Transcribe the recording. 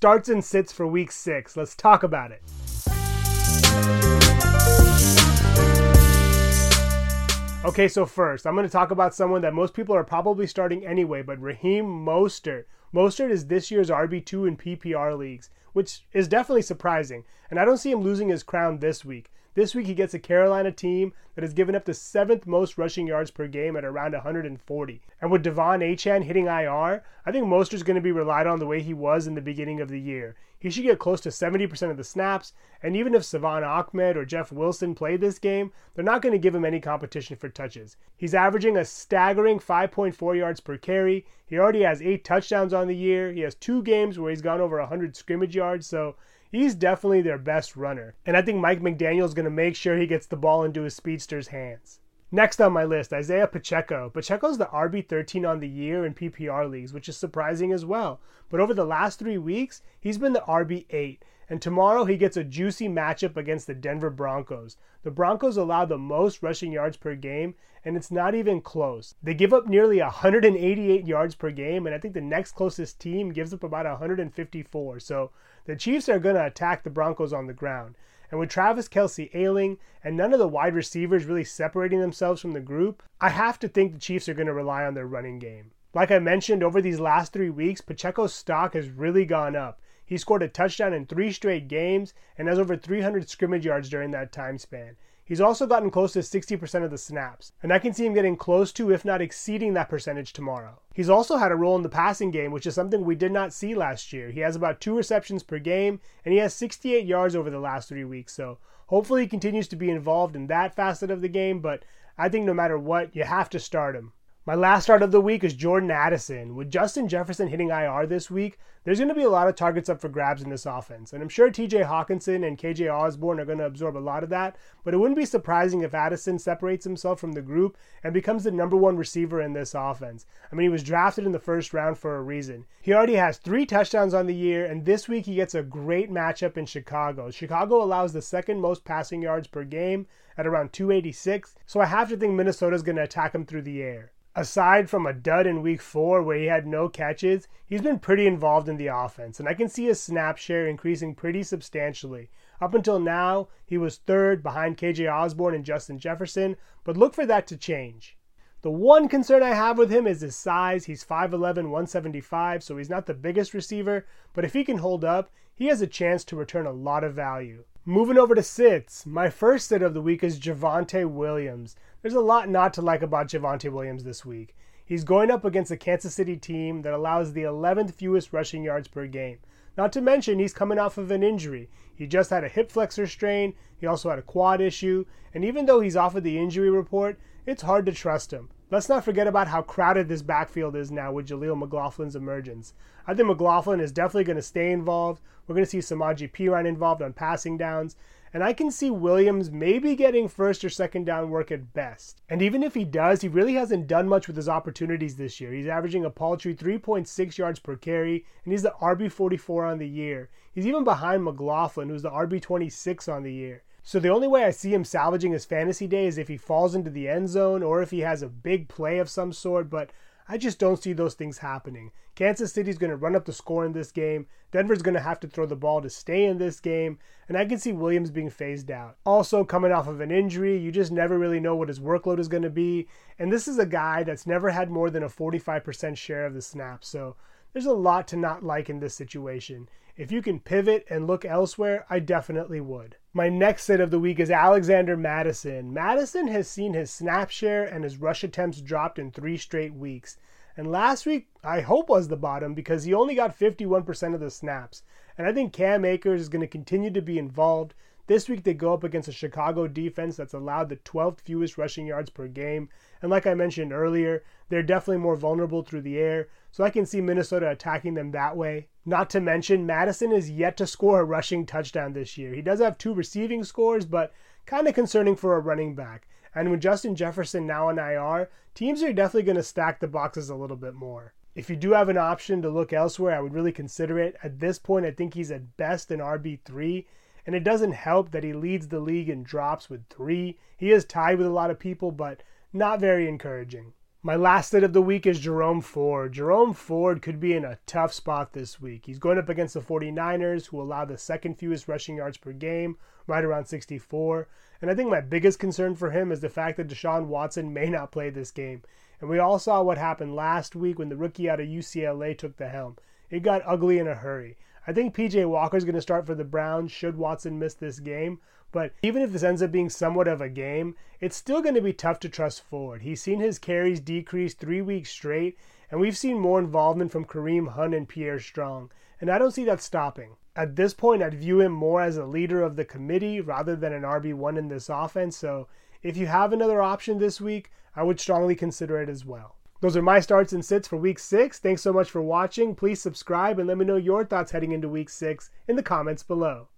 starts and sits for week six. Let's talk about it. Okay, so first, I'm going to talk about someone that most people are probably starting anyway, but Raheem Mostert. Mostert is this year's RB2 in PPR leagues, which is definitely surprising, and I don't see him losing his crown this week. This week he gets a Carolina team that has given up the seventh most rushing yards per game at around 140. And with De'Von Achane hitting IR, I think Mostert's going to be relied on the way he was in the beginning of the year. He should get close to 70% of the snaps, and even if Salvon Ahmed or Jeff Wilson play this game, they're not going to give him any competition for touches. He's averaging a staggering 5.4 yards per carry. He already has eight touchdowns on the year. He has two games where he's gone over 100 scrimmage yards, so he's definitely their best runner. And I think Mike McDaniel is going to make sure he gets the ball into his speedster's hands. Next on my list, Isaiah Pacheco. Pacheco's the RB13 on the year in PPR leagues, which is surprising as well. But over the last three weeks, he's been the RB8. And tomorrow he gets a juicy matchup against the Denver Broncos. The Broncos allow the most rushing yards per game, and it's not even close. They give up nearly 188 yards per game, and I think the next closest team gives up about 154. So the Chiefs are going to attack the Broncos on the ground. And with Travis Kelce ailing and none of the wide receivers really separating themselves from the group, I have to think the Chiefs are going to rely on their running game. Like I mentioned, over these last three weeks, Pacheco's stock has really gone up. He scored a touchdown in three straight games and has over 300 scrimmage yards during that time span. He's also gotten close to 60% of the snaps, and I can see him getting close to, if not exceeding that percentage tomorrow. He's also had a role in the passing game, which is something we did not see last year. He has about two receptions per game, and he has 68 yards over the last three weeks, so hopefully he continues to be involved in that facet of the game, but I think no matter what, you have to start him. My last start of the week is Jordan Addison. With Justin Jefferson hitting IR this week, there's going to be a lot of targets up for grabs in this offense. And I'm sure TJ Hockenson and KJ Osborn are going to absorb a lot of that, but it wouldn't be surprising if Addison separates himself from the group and becomes the number one receiver in this offense. I mean, he was drafted in the first round for a reason. He already has three touchdowns on the year, and this week he gets a great matchup in Chicago. Chicago allows the second most passing yards per game at around 286, so I have to think Minnesota's going to attack him through the air aside from a dud in week four where he had no catches, he's been pretty involved in the offense, and I can see his snap share increasing pretty substantially. Up until now, he was third behind KJ Osborn and Justin Jefferson, but look for that to change. The one concern I have with him is his size. He's 5'11, 175, so he's not the biggest receiver, but if he can hold up, he has a chance to return a lot of value. Moving over to sits, my first sit of the week is Javonte Williams. There's a lot not to like about Javonte Williams this week. He's going up against a Kansas City team that allows the 11th fewest rushing yards per game. Not to mention, he's coming off of an injury. He just had a hip flexor strain, he also had a quad issue, and even though he's off of the injury report, it's hard to trust him. Let's not forget about how crowded this backfield is now with Jaleel McLaughlin's emergence. I think McLaughlin is definitely going to stay involved. We're going to see Samaje Perine involved on passing downs, and I can see Williams maybe getting first or second down work at best. And even if he does, he really hasn't done much with his opportunities this year. He's averaging a paltry 3.6 yards per carry, and he's the RB44 on the year. He's even behind McLaughlin, who's the RB26 on the year. So the only way I see him salvaging his fantasy day is if he falls into the end zone or if he has a big play of some sort, but I just don't see those things happening. Kansas City's going to run up the score in this game. Denver's going to have to throw the ball to stay in this game, and I can see Williams being phased out. Also, coming off of an injury, you just never really know what his workload is going to be, and this is a guy that's never had more than a 45% share of the snaps, so there's a lot to not like in this situation. If you can pivot and look elsewhere, I definitely would. My next sit of the week is Alexander Mattison. Mattison has seen his snap share and his rush attempts dropped in three straight weeks. And last week, I hope was the bottom because he only got 51% of the snaps. And I think Cam Akers is going to continue to be involved. This week, they go up against a Chicago defense that's allowed the 12th fewest rushing yards per game. And like I mentioned earlier, they're definitely more vulnerable through the air. So I can see Minnesota attacking them that way. Not to mention, Mattison is yet to score a rushing touchdown this year. He does have two receiving scores, but kind of concerning for a running back. And with Justin Jefferson now on IR, teams are definitely going to stack the boxes a little bit more. If you do have an option to look elsewhere, I would really consider it. At this point, I think he's at best an RB3, and it doesn't help that he leads the league in drops with three. He is tied with a lot of people, but not very encouraging. My last sit of the week is Jerome Ford. Jerome Ford could be in a tough spot this week. He's going up against the 49ers, who allow the second fewest rushing yards per game, right around 64. And I think my biggest concern for him is the fact that Deshaun Watson may not play this game. And we all saw what happened last week when the rookie out of UCLA took the helm. It got ugly in a hurry. I think PJ Walker is going to start for the Browns should Watson miss this game. But even if this ends up being somewhat of a game, it's still going to be tough to trust Ford. He's seen his carries decrease three weeks straight, and we've seen more involvement from Kareem Hunt and Pierre Strong, and I don't see that stopping. At this point, I'd view him more as a leader of the committee rather than an RB1 in this offense, so if you have another option this week, I would strongly consider it as well. Those are my starts and sits for week six. Thanks so much for watching. Please subscribe and let me know your thoughts heading into week six in the comments below.